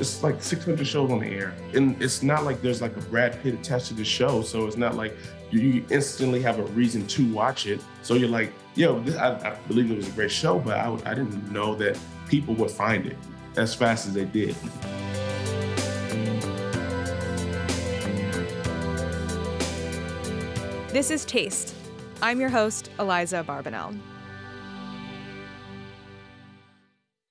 it's like 600 shows on the air, and it's not like there's like a Brad Pitt attached to the show, so it's not like you instantly have a reason to watch it. So you're like, yo, this, I, I, believe it was a great show, but I, I didn't know that people would find it as fast as they did. This is Taste. I'm your host, Aliza Abarbanel.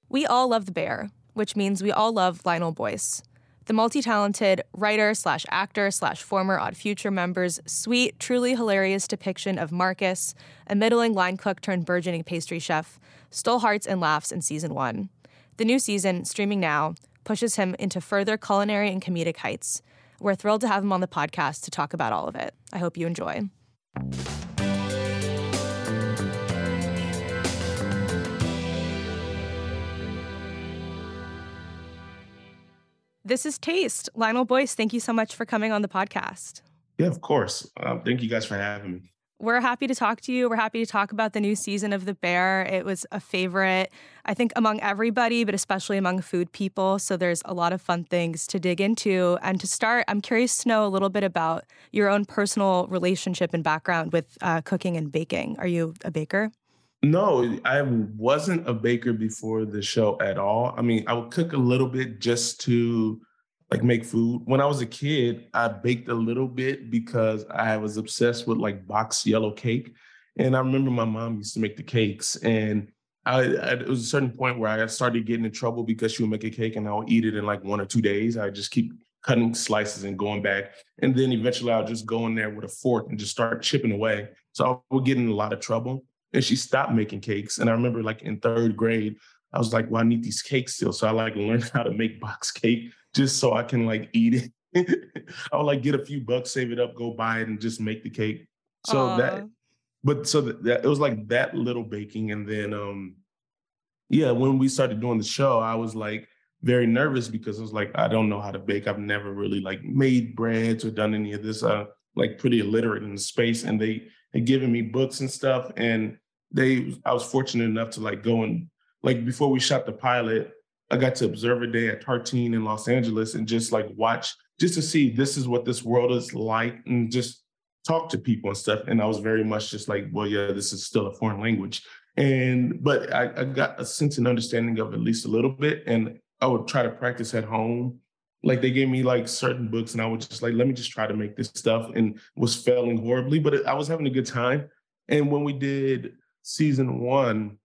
We all love The Bear, which means we all love Lionel Boyce. The multi talented writer slash actor slash former Odd Future member's sweet, truly hilarious depiction of Marcus, a middling line cook turned burgeoning pastry chef, stole hearts and laughs in season one. The new season, streaming now, pushes him into further culinary and comedic heights. We're thrilled to have him on the podcast to talk about all of it. I hope you enjoy. This is Taste. Lionel Boyce, thank you so much for coming on the podcast. Yeah, of course. Um, thank you guys for having me. We're happy to talk to you. We're happy to talk about the new season of The Bear. It was a favorite, I think, among everybody, but especially among food people. So there's a lot of fun things to dig into. And to start, I'm curious to know a little bit about your own personal relationship and background with uh, cooking and baking. Are you a baker? No, I wasn't a baker before the show at all. I mean, I would cook a little bit just to like make food. When I was a kid, I baked a little bit because I was obsessed with like box yellow cake. And I remember my mom used to make the cakes and I, I, it was a certain point where I started getting in trouble because she would make a cake and I'll eat it in like one or two days. I just keep cutting slices and going back. And then eventually I'll just go in there with a fork and just start chipping away. So I would get in a lot of trouble. And she stopped making cakes. And I remember like in third grade, I was like, well, I need these cakes still. So I like learned how to make box cake just so I can like eat it. I would like get a few bucks, save it up, go buy it, and just make the cake. So Aww. that, but so that, that, it was like that little baking, and then um, yeah, when we started doing the show, I was like very nervous because I was like, I don't know how to bake. I've never really like made breads or done any of this. Uh, like pretty illiterate in the space, and they had given me books and stuff, and they I was fortunate enough to like go and like before we shot the pilot, I got to observe a day at Tartine in Los Angeles and just like watch, just to see this is what this world is like and just talk to people and stuff. And I was very much just like, well, yeah, this is still a foreign language. And, but I, I got a sense and understanding of at least a little bit. And I would try to practice at home. Like they gave me like certain books and I was just like, let me just try to make this stuff and was failing horribly, but I was having a good time. And when we did season one,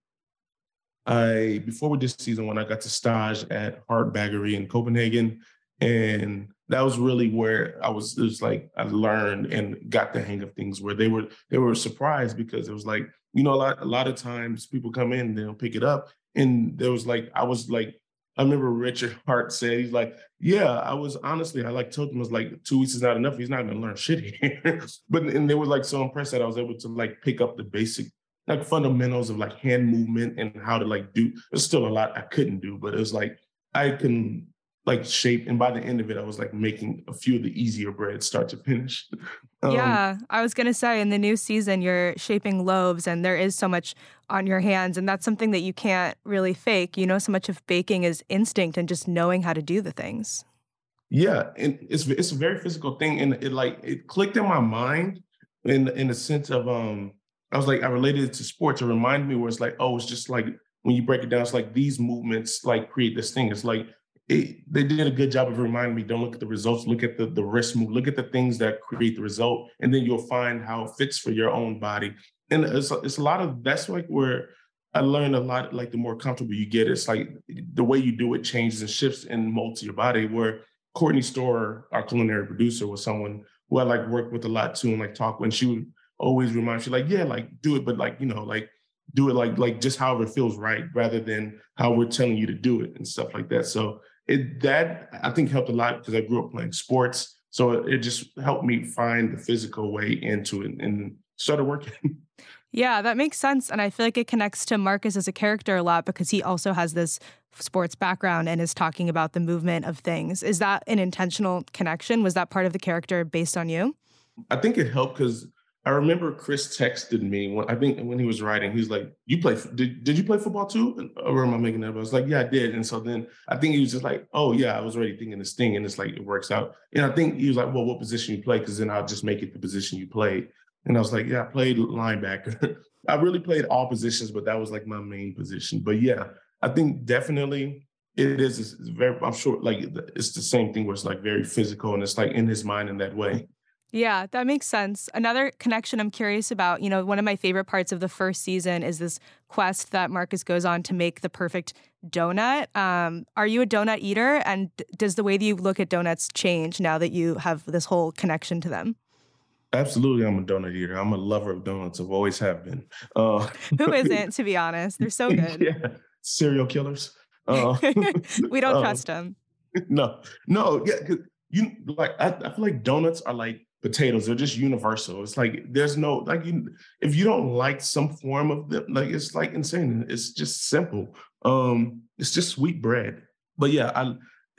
I before we did season one, I got to stage at Hart Bakery in Copenhagen, and that was really where I was. It was like I learned and got the hang of things. Where they were they were surprised because it was like you know a lot a lot of times people come in they'll pick it up, and there was like I was like I remember Richard Hart said he's like yeah I was honestly I like told him I was like two weeks is not enough he's not gonna learn shit here, but and they were like so impressed that I was able to like pick up the basic like fundamentals of like hand movement and how to like do. There's still a lot I couldn't do, but it was like I can like shape. And by the end of it, I was like making a few of the easier breads start to finish. Um, yeah, I was gonna say in the new season you're shaping loaves, and there is so much on your hands, and that's something that you can't really fake. You know, so much of baking is instinct and just knowing how to do the things. Yeah, and it's it's a very physical thing, and it like it clicked in my mind in in the sense of um I was like, I related it to sports. It reminded me where it's like, oh, it's just like when you break it down, it's like these movements like create this thing. It's like it, they did a good job of reminding me, don't look at the results, look at the, the wrist move, look at the things that create the result, and then you'll find how it fits for your own body. And it's, it's a lot of that's like where I learned a lot, like the more comfortable you get, it's like the way you do it changes and shifts and molds your body. Where Courtney Storer, our culinary producer, was someone who I like worked with a lot too and like talk when she would always remind she like, yeah, like do it, but like, you know, like do it like like just however it feels right rather than how we're telling you to do it and stuff like that. So it that I think helped a lot because I grew up playing sports. So it, it just helped me find the physical way into it and started working. Yeah, that makes sense. And I feel like it connects to Marcus as a character a lot because he also has this sports background and is talking about the movement of things. Is that an intentional connection? Was that part of the character based on you? I think it helped because I remember Chris texted me when I think when he was writing, he was like, "You play? Did did you play football too?" Or am I making that? I was like, "Yeah, I did." And so then I think he was just like, "Oh yeah, I was already thinking this thing," and it's like it works out. And I think he was like, "Well, what position you play?" Because then I'll just make it the position you played. And I was like, "Yeah, I played linebacker. I really played all positions, but that was like my main position." But yeah, I think definitely it is very. I'm sure like it's the same thing where it's like very physical and it's like in his mind in that way. Yeah, that makes sense. Another connection I'm curious about, you know, one of my favorite parts of the first season is this quest that Marcus goes on to make the perfect donut. Um, are you a donut eater? And does the way that you look at donuts change now that you have this whole connection to them? Absolutely, I'm a donut eater. I'm a lover of donuts. I've always have been. Uh, Who isn't, to be honest? They're so good. yeah, serial killers. Uh, we don't uh, trust them. No, no, yeah. You like I, I feel like donuts are like potatoes. They're just universal. It's like there's no like you if you don't like some form of them, like it's like insane. It's just simple. Um, it's just sweet bread. But yeah, I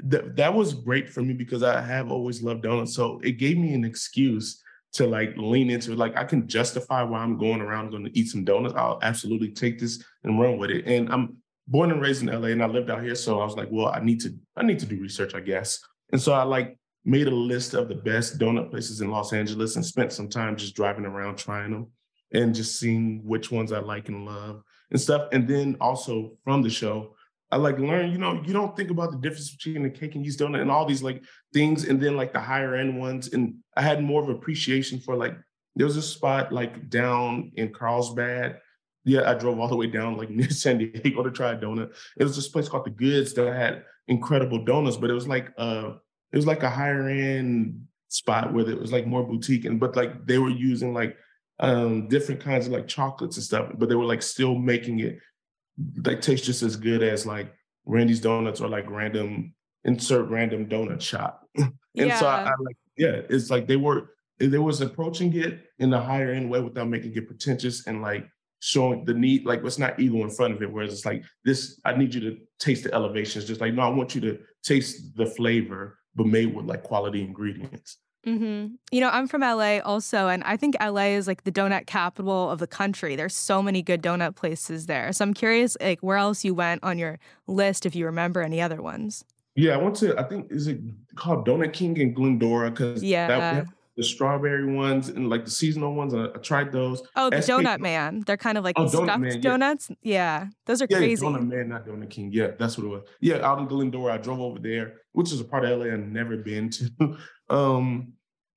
th- that was great for me because I have always loved donuts. So it gave me an excuse to like lean into it. Like I can justify why I'm going around going to eat some donuts. I'll absolutely take this and run with it. And I'm born and raised in LA and I lived out here. So I was like, well, I need to, I need to do research, I guess. And so I like made a list of the best donut places in Los Angeles and spent some time just driving around trying them and just seeing which ones I like and love and stuff. And then also from the show, I like learn, you know, you don't think about the difference between the cake and yeast donut and all these like things, and then like the higher end ones. And I had more of appreciation for like there was a spot like down in Carlsbad. Yeah, I drove all the way down like near San Diego to try a donut. It was this place called The Goods that had incredible donuts, but it was like uh it was like a higher end spot where it was like more boutique and but like they were using like um different kinds of like chocolates and stuff, but they were like still making it like taste just as good as like Randy's Donuts or like random insert random donut shop. and yeah. so I, I like yeah, it's like they were they was approaching it in a higher end way without making it pretentious and like showing the need, like what's not ego in front of it. Whereas it's like this, I need you to taste the elevations. Just like, no, I want you to taste the flavor but made with like quality ingredients. Mm-hmm. You know, I'm from LA also, and I think LA is like the donut capital of the country. There's so many good donut places there. So I'm curious, like, where else you went on your list, if you remember any other ones. Yeah, I went to. I think is it called Donut King in Glendora because yeah. That, the strawberry ones and like the seasonal ones. I, I tried those. Oh, the SK- Donut Man. They're kind of like oh, stuffed Man, donuts. Yeah. yeah. those are yeah, crazy. Donut Man, not Donut King. Yeah, that's what it was. Yeah, out in Glendora, I drove over there, which is a part of LA I've never been to. um,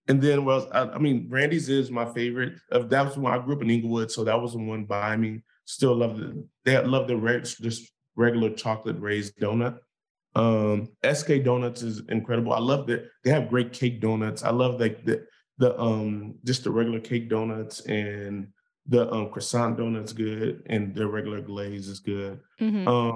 and then well, I, I, mean, Randy's is my favorite. Of that was when I grew up in Inglewood, so that was the one by me. Still love the they love the reg, just regular chocolate raised donut. Um, SK Donuts is incredible. I love that they have great cake donuts. I love like the the um just the regular cake donuts and the um croissant donuts good and the regular glaze is good. Mm-hmm. Um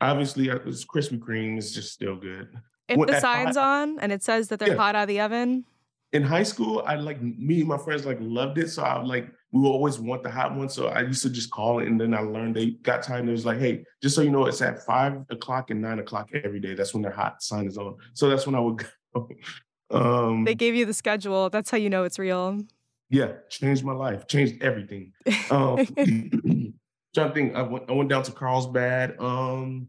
obviously it's Krispy Kreme is just still good. If when, the sign's high, on and it says that they're yeah. hot out of the oven. In high school, I like me and my friends like loved it. So I like we always want the hot one. So I used to just call it and then I learned they got time. It was like, hey, just so you know, it's at five o'clock and nine o'clock every day. That's when their hot sign is on. So that's when I would go. Um, they gave you the schedule. That's how you know it's real. Yeah, changed my life, changed everything. Um, trying to think, I went, I went down to Carlsbad. Um,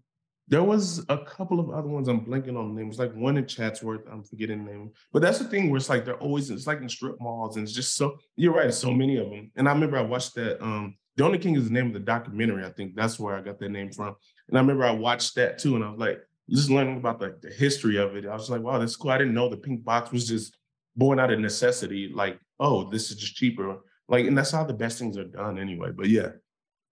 there was a couple of other ones I'm blanking on the names, like one in Chatsworth. I'm forgetting the name, but that's the thing where it's like they're always it's like in strip malls, and it's just so you're right, so many of them. And I remember I watched that. Um, Donut King is the name of the documentary. I think that's where I got that name from. And I remember I watched that too, and I was like, just learning about like the history of it. I was like, wow, that's cool. I didn't know the pink box was just born out of necessity. Like, oh, this is just cheaper. Like, and that's how the best things are done anyway. But yeah.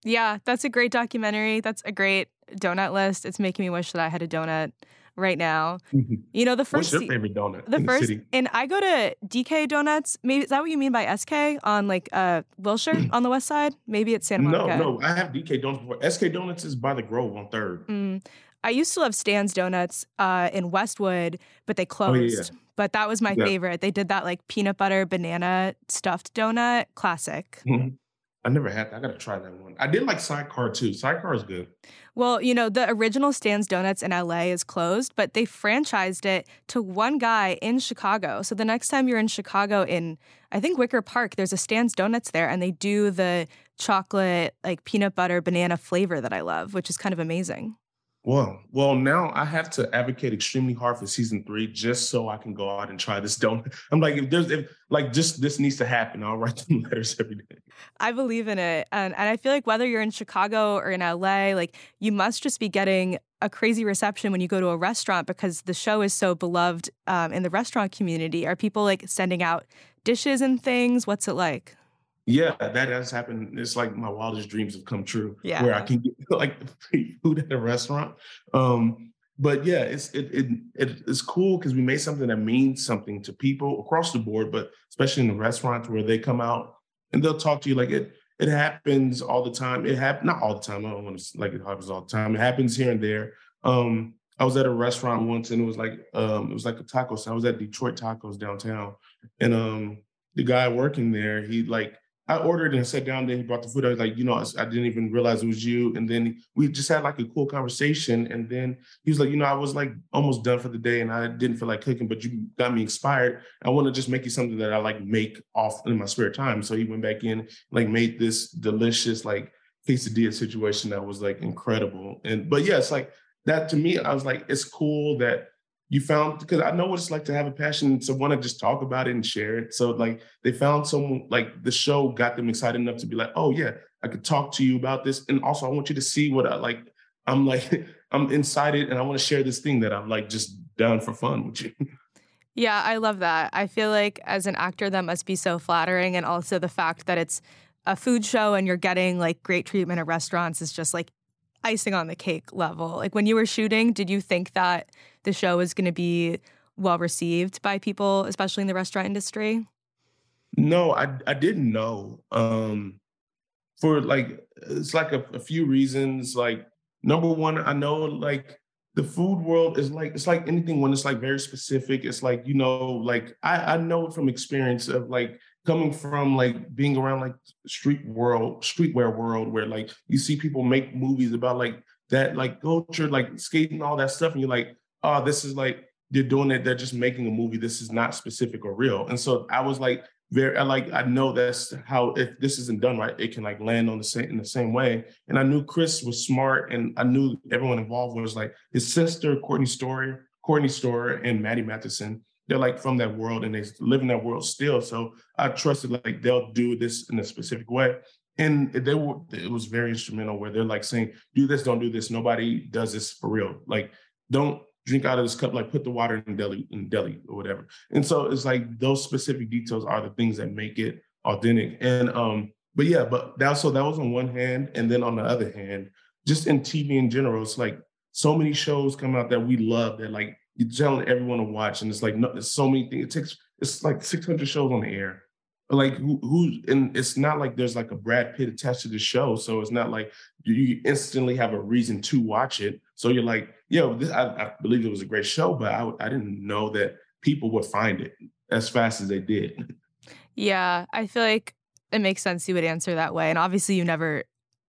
Yeah, that's a great documentary. That's a great donut list. It's making me wish that I had a donut right now. Mm-hmm. You know, the first. What's your favorite donut? The first, the and I go to DK Donuts. Maybe is that what you mean by SK on like uh Wilshire on the west side? Maybe it's Santa Monica. No, no, I have DK Donuts before. SK Donuts is by the Grove on Third. Mm. I used to love Stan's Donuts uh, in Westwood, but they closed. Oh, yeah. But that was my yeah. favorite. They did that like peanut butter banana stuffed donut, classic. Mm-hmm. I never had that. I gotta try that one. I did like Sidecar too. Sidecar is good. Well, you know, the original Stan's Donuts in LA is closed, but they franchised it to one guy in Chicago. So the next time you're in Chicago in I think Wicker Park, there's a Stan's Donuts there and they do the chocolate like peanut butter banana flavor that I love, which is kind of amazing. Well, well, now I have to advocate extremely hard for season three just so I can go out and try this donut. I'm like, if there's if like just this needs to happen, I'll write them letters every day. I believe in it. And and I feel like whether you're in Chicago or in LA, like you must just be getting a crazy reception when you go to a restaurant because the show is so beloved um, in the restaurant community. Are people like sending out dishes and things? What's it like? Yeah, that has happened. It's like my wildest dreams have come true. Yeah. Where I can get like free food at a restaurant. Um, but yeah, it's it, it, it it's cool because we made something that means something to people across the board, but especially in the restaurants where they come out and they'll talk to you like it it happens all the time. It happens not all the time. I don't want to like it happens all the time. It happens here and there. Um, I was at a restaurant once and it was like um, it was like a taco. So I was at Detroit Tacos downtown, and um, the guy working there, he like I ordered and sat down. Then he brought the food. I was like, you know, I didn't even realize it was you. And then we just had like a cool conversation. And then he was like, you know, I was like almost done for the day, and I didn't feel like cooking, but you got me inspired. I want to just make you something that I like make off in my spare time. So he went back in, like made this delicious like quesadilla situation that was like incredible. And but yeah, it's like that to me. I was like, it's cool that you found because I know what it's like to have a passion to want to just talk about it and share it. So like they found someone like the show got them excited enough to be like, oh yeah, I could talk to you about this. And also I want you to see what I like. I'm like, I'm inside it, and I want to share this thing that I'm like just done for fun with you. Yeah, I love that. I feel like as an actor that must be so flattering and also the fact that it's a food show and you're getting like great treatment at restaurants is just like icing on the cake level. Like when you were shooting, did you think that the show was going to be well received by people, especially in the restaurant industry? No, I I didn't know. Um, for like it's like a, a few reasons. Like number one, I know like the food world is like it's like anything when it's like very specific. It's like you know, like I I know from experience of like coming from like being around like street world, streetwear world, where like you see people make movies about like that like culture, like skating, all that stuff, and you're like, oh, this is like they're doing it. They're just making a movie. This is not specific or real. And so I was like, very, I like, I know that's how if this isn't done right, it can like land on the same in the same way. And I knew Chris was smart, and I knew everyone involved was like his sister, Courtney Story, Courtney Storer, and Matty Matheson. They're like from that world and they live in that world still. So I trusted like they'll do this in a specific way and they were it was very instrumental where they're like saying do this don't do this nobody does this for real like don't drink out of this cup, like put the water in deli in deli or whatever. And so it's like those specific details are the things that make it authentic. And um, but yeah, but that so that was on one hand, and then on the other hand, just in TV in general, it's like so many shows come out that we love that like you're telling everyone to watch, and it's like no, there's so many things. It takes it's like 600 shows on the air. Like who, who and it's not like there's like a Brad Pitt attached to the show, so it's not like you instantly have a reason to watch it. So you're like, yo, this, I, I believe it was a great show, but I, I didn't know that people would find it as fast as they did. Yeah, I feel like it makes sense you would answer that way. And obviously, you never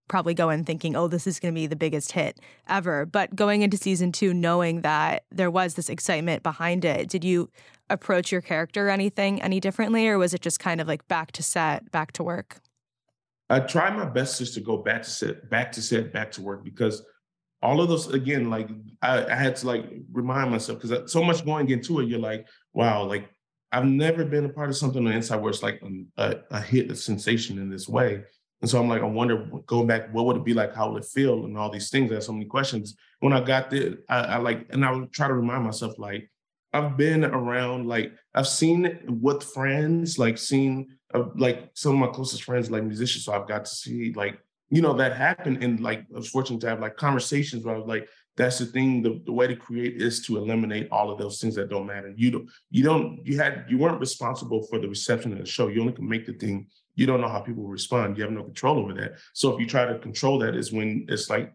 probably go in thinking, oh, this is going to be the biggest hit ever. But going into season two, knowing that there was this excitement behind it, did you approach your character anything any differently, or was it just kind of like back to set, back to work? I tried my best just to go back to set, back to set, back to work because all of those again, like I, I had to like remind myself because so much going into it, you're like, wow, like I've never been a part of something on the inside where it's like um, a, a, hit, a sensation in this way. And so I'm like, I wonder, going back, what would it be like? How would it feel? And all these things. I have so many questions. When I got there, I, I like, and I would try to remind myself, like, I've been around, like, I've seen with friends, like, seen, uh, like, some of my closest friends, like musicians. So I've got to see, like, you know, that happened. And like, I was fortunate to have like conversations where I was like, that's the thing. The, the way to create is to eliminate all of those things that don't matter. You don't, you don't, you had, you weren't responsible for the reception of the show. You only can make the thing. You don't know how people respond. You have no control over that. So if you try to control that, is when it's like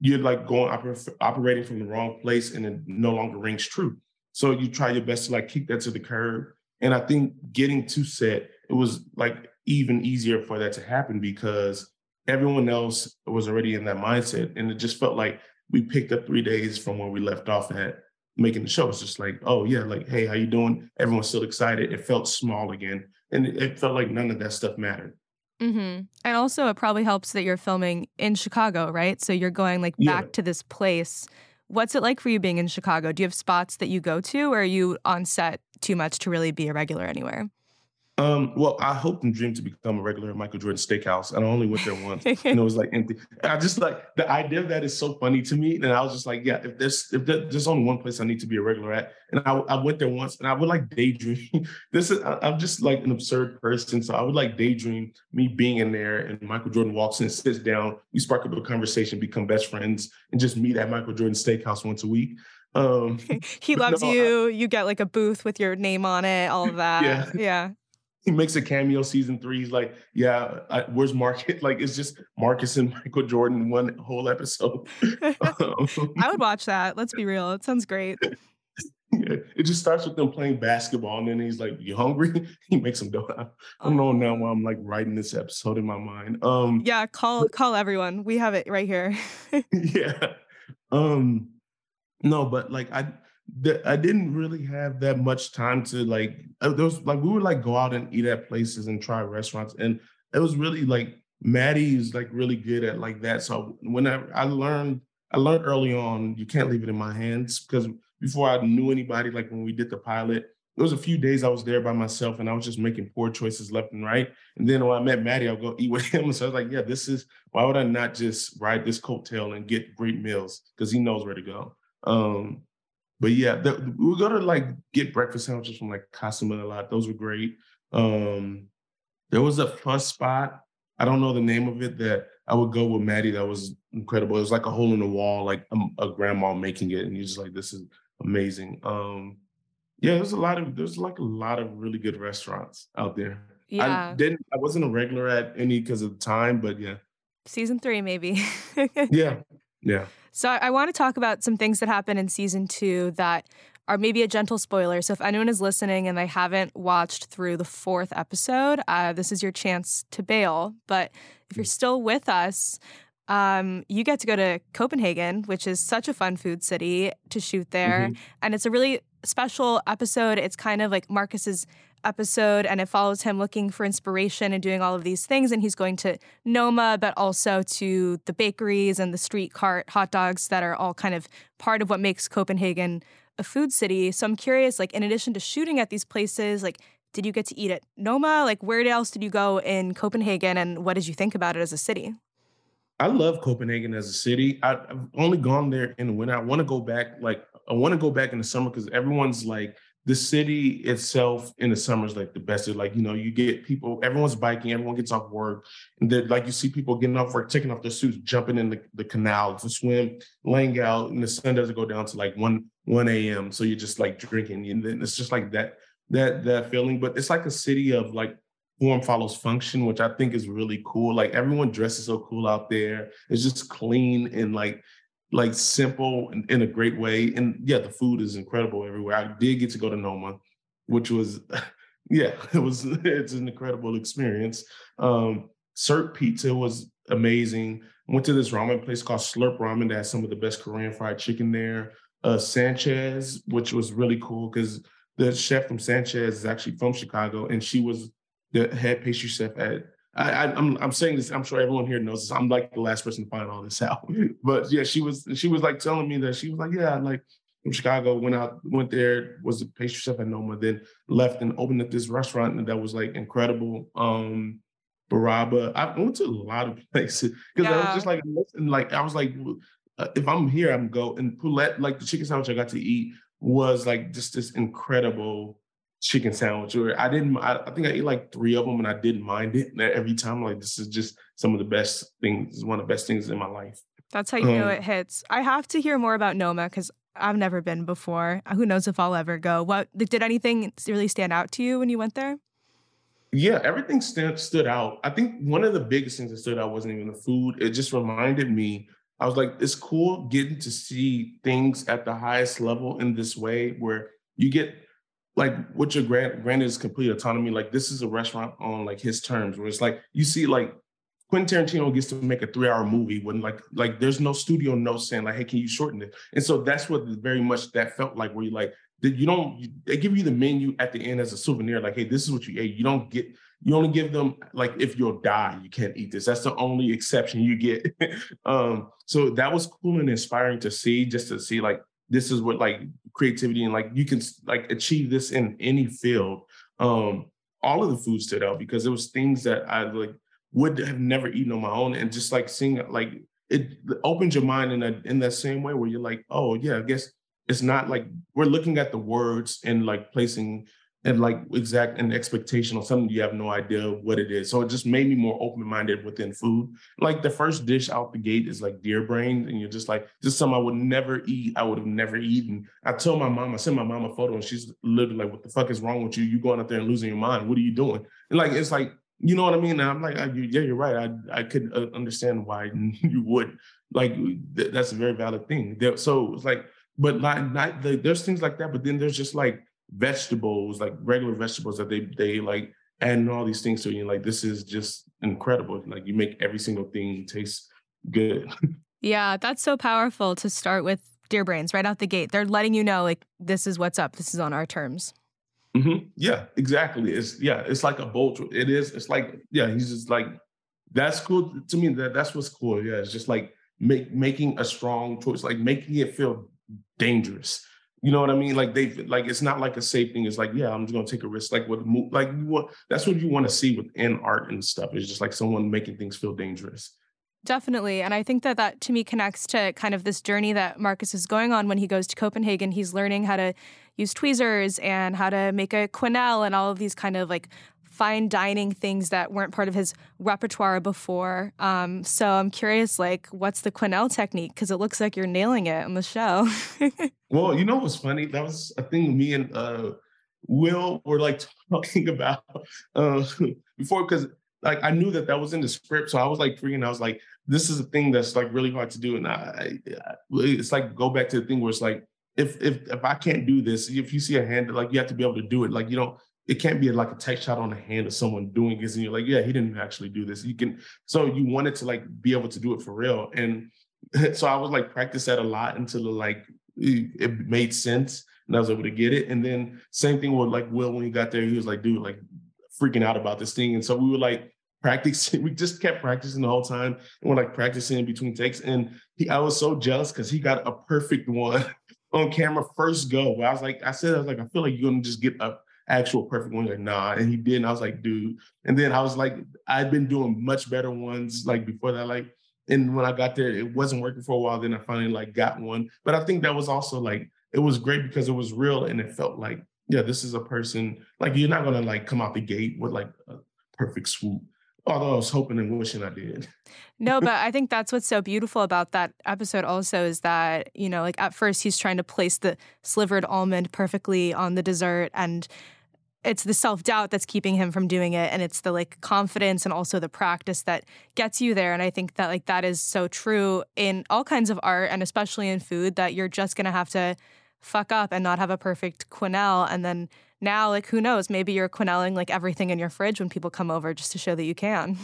you're like going oper- operating from the wrong place, and it no longer rings true. So you try your best to like keep that to the curb. And I think getting to set, it was like even easier for that to happen because everyone else was already in that mindset. And it just felt like we picked up three days from where we left off at making the show. It's just like, oh yeah, like, hey, how you doing? Everyone's still excited. It felt small again. And it felt like none of that stuff mattered. Mm-hmm. And also, it probably helps that you're filming in Chicago, right? So you're going like back yeah. to this place. What's it like for you being in Chicago? Do you have spots that you go to, or are you on set too much to really be a regular anywhere? Um, well, I hope and dream to become a regular at Michael Jordan Steakhouse. And I only went there once. and it was like empty. I just like the idea of that is so funny to me. And I was just like, yeah, if there's if there's only one place I need to be a regular at. And I, I went there once and I would like daydream. this is I'm just like an absurd person. So I would like daydream me being in there and Michael Jordan walks in, sits down, we spark up a conversation, become best friends, and just meet at Michael Jordan Steakhouse once a week. Um, he loves no, you. I, you get like a booth with your name on it, all of that. Yeah. Yeah he makes a cameo season three. He's like, yeah, I, where's Marcus? Like, it's just Marcus and Michael Jordan one whole episode. I would watch that. Let's be real. It sounds great. Yeah, it just starts with them playing basketball, and then he's like, "You hungry?" he makes them it. I don't know now why I'm like writing this episode in my mind. Um, yeah, call call everyone. We have it right here. yeah. Um, no, but like I I didn't really have that much time to like. Uh, there was like we would like go out and eat at places and try restaurants, and it was really like Matty is like really good at like that. So when I, I learned, I learned early on you can't leave it in my hands because before I knew anybody, like when we did the pilot, there was a few days I was there by myself and I was just making poor choices left and right. And then when I met Matty, I'll go eat with him. So I was like, yeah, this is why would I not just ride this coattail and get great meals because he knows where to go. Um, but yeah, the, we go to like get breakfast sandwiches from like Casa a lot. Those were great. Um, there was a fun spot. I don't know the name of it that I would go with Matty. That was incredible. It was like a hole in the wall, like a, a grandma making it, and you're just like, this is amazing. Um, yeah, there's a lot of there's like a lot of really good restaurants out there. Yeah. I didn't I wasn't a regular at any because of the time, but yeah. Season three, maybe. yeah. Yeah. So I, I want to talk about some things that happen in season two that are maybe a gentle spoiler. So if anyone is listening and they haven't watched through the fourth episode, uh, this is your chance to bail. But if you're mm. still with us, um, you get to go to Copenhagen, which is such a fun food city to shoot there. Mm-hmm. And it's a really special episode. It's kind of like Marcus's episode and it follows him looking for inspiration and doing all of these things and he's going to Noma but also to the bakeries and the street cart hot dogs that are all kind of part of what makes Copenhagen a food city. So I'm curious like in addition to shooting at these places like did you get to eat at Noma? Like where else did you go in Copenhagen and what did you think about it as a city? I love Copenhagen as a city. I've only gone there in the winter. I want to go back like I want to go back in the summer because everyone's like the city itself in the summer is like the best. It's like, you know, you get people, everyone's biking, everyone gets off work. And then like you see people getting off work, taking off their suits, jumping in the, the canal to swim, laying out, and the sun doesn't go down to like 1 1 a.m. So you're just like drinking. And then it's just like that, that, that feeling. But it's like a city of like form follows function, which I think is really cool. Like everyone dresses so cool out there. It's just clean and like like simple and in, a great way. And yeah, the food is incredible everywhere. I did get to go to Noma, which was yeah, it was it's an incredible experience. Um Sirk Pizza was amazing. Went to this ramen place called Slurp Ramen that has some of the best Korean fried chicken there. Uh Sanchez, which was really cool because the chef from Sanchez is actually from Chicago, and she was the head pastry chef at I, am I'm, I'm saying this. I'm sure everyone here knows this. I'm like the last person to find all this out. But yeah, she was she was like telling me that she was like, yeah, like from Chicago, went out, went there, was a pastry chef at Noma, then left and opened up this restaurant and that was like incredible. Um, Barabba. I went to a lot of places because yeah. I was just like, listen, like I was like, uh, if I'm here, I'm go and Poulette, like the chicken sandwich I got to eat was like just this incredible chicken sandwich or I didn't I, I, think I ate like three of them and I didn't mind it every time like this is just some of the best things one of the best things in my life. That's how you um, know it hits. I have to hear more about Noma because I've never been before. Who knows if I'll ever go. What did anything really stand out to you when you went there? Yeah everything st- stood out. I think one of the biggest things that stood out wasn't even the food. It just reminded me I was like it's cool getting to see things at the highest level in this way where you get like what your grant grant is complete autonomy. Like this is a restaurant on like his terms, where it's like you see like Quentin Tarantino gets to make a three-hour movie when like like there's no studio note saying like, hey, can you shorten it? And so that's what very much that felt like, where you like you don't they give you the menu at the end as a souvenir, like, hey, this is what you ate. You don't get you only give them like if you'll die, you can't eat this. That's the only exception you get. um, so that was cool and inspiring to see, just to see like this is what like creativity and like you can like achieve this in any field. Um, all of the food stood out because it was things that I like would have never eaten on my own, and just like seeing like it opens your mind in that in that same way where you're like, oh yeah, I guess it's not like we're looking at the words and like placing and like exact an expectation on something you have no idea what it is. So it just made me more open-minded within food. Like the first dish out the gate is like deer brains, and you're just like, this is something I would never eat. I would have never eaten. I told my mom, I sent my mom a photo, and she's literally like, "What the fuck is wrong with you? You going out there and losing your mind? What are you doing?" And like it's like, you know what I mean? And I'm like, yeah, you're right. I I could uh, understand why you would. Like that's a very valid thing. So it's like, but not not the, there's things like that. But then there's just like vegetables, like regular vegetables that they they like adding all these things to you. Like this is just incredible. Like you make every single thing taste good. yeah, that's so powerful to start with deer brains right out the gate. They're letting you know like this is what's up. This is on our terms. Mm-hmm. Yeah, exactly. It's yeah, it's like a bolt. It is. It's like yeah. He's just like that's cool to me. That that's what's cool. Yeah, it's just like make making a strong choice, like making it feel dangerous. You know what I mean? Like they like it's not like a safe thing. It's like, yeah, I'm just gonna take a risk. Like what like want that's what you want to see within art and stuff. It's just like someone making things feel dangerous. Definitely. And I think that that to me connects to kind of this journey that Marcus is going on when he goes to Copenhagen. He's learning how to use tweezers and how to make a quenelle and all of these kind of like fine dining things that weren't part of his repertoire before. Um, so I'm curious, like, what's the Quenelle technique? Because it looks like you're nailing it on the show. well, you know what's funny? That was a thing me and uh, Will were like talking about uh, before, because like I knew that that was in the script, so I was like freaking. I was like, this is a thing that's like really hard to do, and I, I it's like go back to the thing where it's like if if if I can't do this, if you see a hand, like you have to be able to do it. Like you don't it can't be like a tech shot on the hand of someone doing this and you're like yeah he didn't actually do this. You can so you wanted to like be able to do it for real and so i was like practice that a lot until like it made sense and i was able to get it and then same thing with like will when he got there he was like dude like freaking out about this thing and so we were like practicing we just kept practicing the whole time and we're like practicing in between takes and he i was so jealous because he got a perfect one on camera first go i was like i said i was like i feel like you're gonna just get up actual perfect one. Like, nah. And he did. And I was like, dude. And then I was like, I'd been doing much better ones like before that. Like, and when I got there, it wasn't working for a while. Then I finally like got one. But I think that was also like, it was great because it was real and it felt like, yeah, this is a person, like you're not gonna like come out the gate with like a perfect swoop. Although I was hoping and wishing I did. no, but I think that's what's so beautiful about that episode also is that, you know, like at first he's trying to place the slivered almond perfectly on the dessert and it's the self-doubt that's keeping him from doing it and it's the like confidence and also the practice that gets you there and i think that like that is so true in all kinds of art and especially in food that you're just going to have to fuck up and not have a perfect quenelle and then now like who knows maybe you're quenelling like everything in your fridge when people come over just to show that you can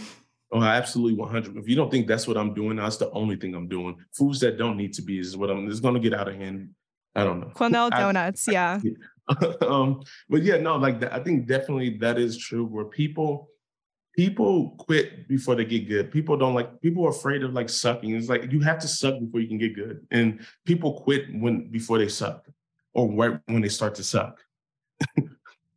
Oh, absolutely 100. If you don't think that's what I'm doing, that's the only thing I'm doing. Foods that don't need to be is what I'm, it's going to get out of hand. I don't know. Quenelle donuts, I, yeah. um, but yeah, no, like I think definitely that is true. Where people people quit before they get good. People don't like people are afraid of like sucking. It's like you have to suck before you can get good, and people quit when before they suck or right when they start to suck.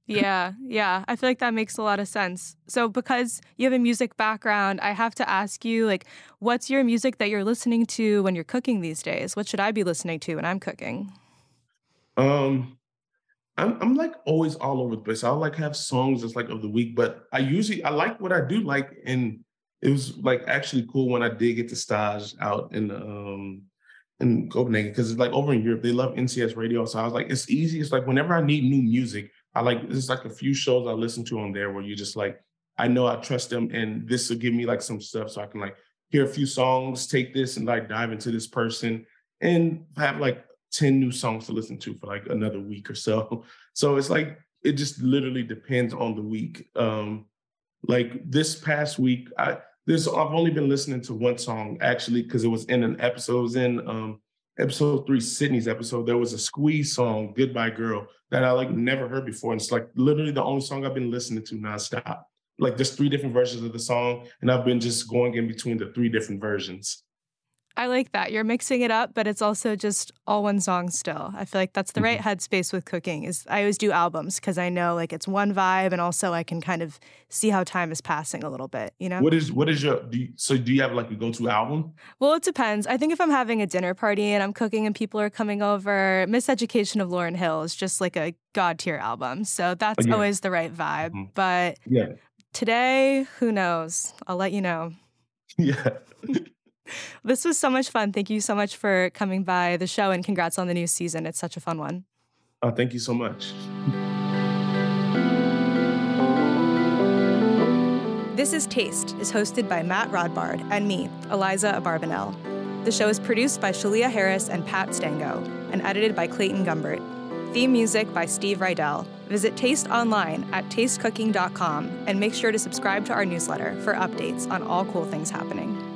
Yeah, yeah. I feel like that makes a lot of sense. So because you have a music background, I have to ask you like what's your music that you're listening to when you're cooking these days? What should I be listening to when I'm cooking? Um I'm I'm like always all over the place. I'll like have songs that's like of the week, but I usually I like what I do like, and it was like actually cool when I did get the stage out in um in Copenhagen because it's like over in Europe they love NTS radio, so I was like it's easy. It's like whenever I need new music, I like there's like a few shows I listen to on there where you just like I know I trust them, and this will give me like some stuff so I can like hear a few songs, take this and like dive into this person, and have like 10 new songs to listen to for like another week or so. So it's like it just literally depends on the week. Um, like this past week, I this I've only been listening to one song actually because it was in an episode. It was in um, episode three, Sydney's episode. There was a Squeeze song, "Goodbye Girl," that I like never heard before, and it's like literally the only song I've been listening to nonstop. Like there's three different versions of the song, and I've been just going in between the three different versions. I like that. You're mixing it up, but it's also just all one song still. I feel like that's the right mm-hmm. headspace with cooking. Is I always do albums because I know like it's one vibe and also I can kind of see how time is passing a little bit, you know? What is what is your do you, so do you have like a go-to album? Well, it depends. I think if I'm having a dinner party and I'm cooking and people are coming over, Miseducation of Lauryn Hill is just like a god tier album. So that's oh, yeah. always the right vibe. Mm-hmm. But yeah. Today, who knows? I'll let you know. Yeah. This was so much fun. Thank you so much for coming by the show and congrats on the new season. It's such a fun one. Oh, thank you so much. This is Taste is hosted by Matt Rodbard and me, Aliza Abarbanel. The show is produced by Shalia Harris and Pat Stango and edited by Clayton Gumbert. Theme music by Steve Rydell. Visit Taste online at tastecooking.com and make sure to subscribe to our newsletter for updates on all cool things happening.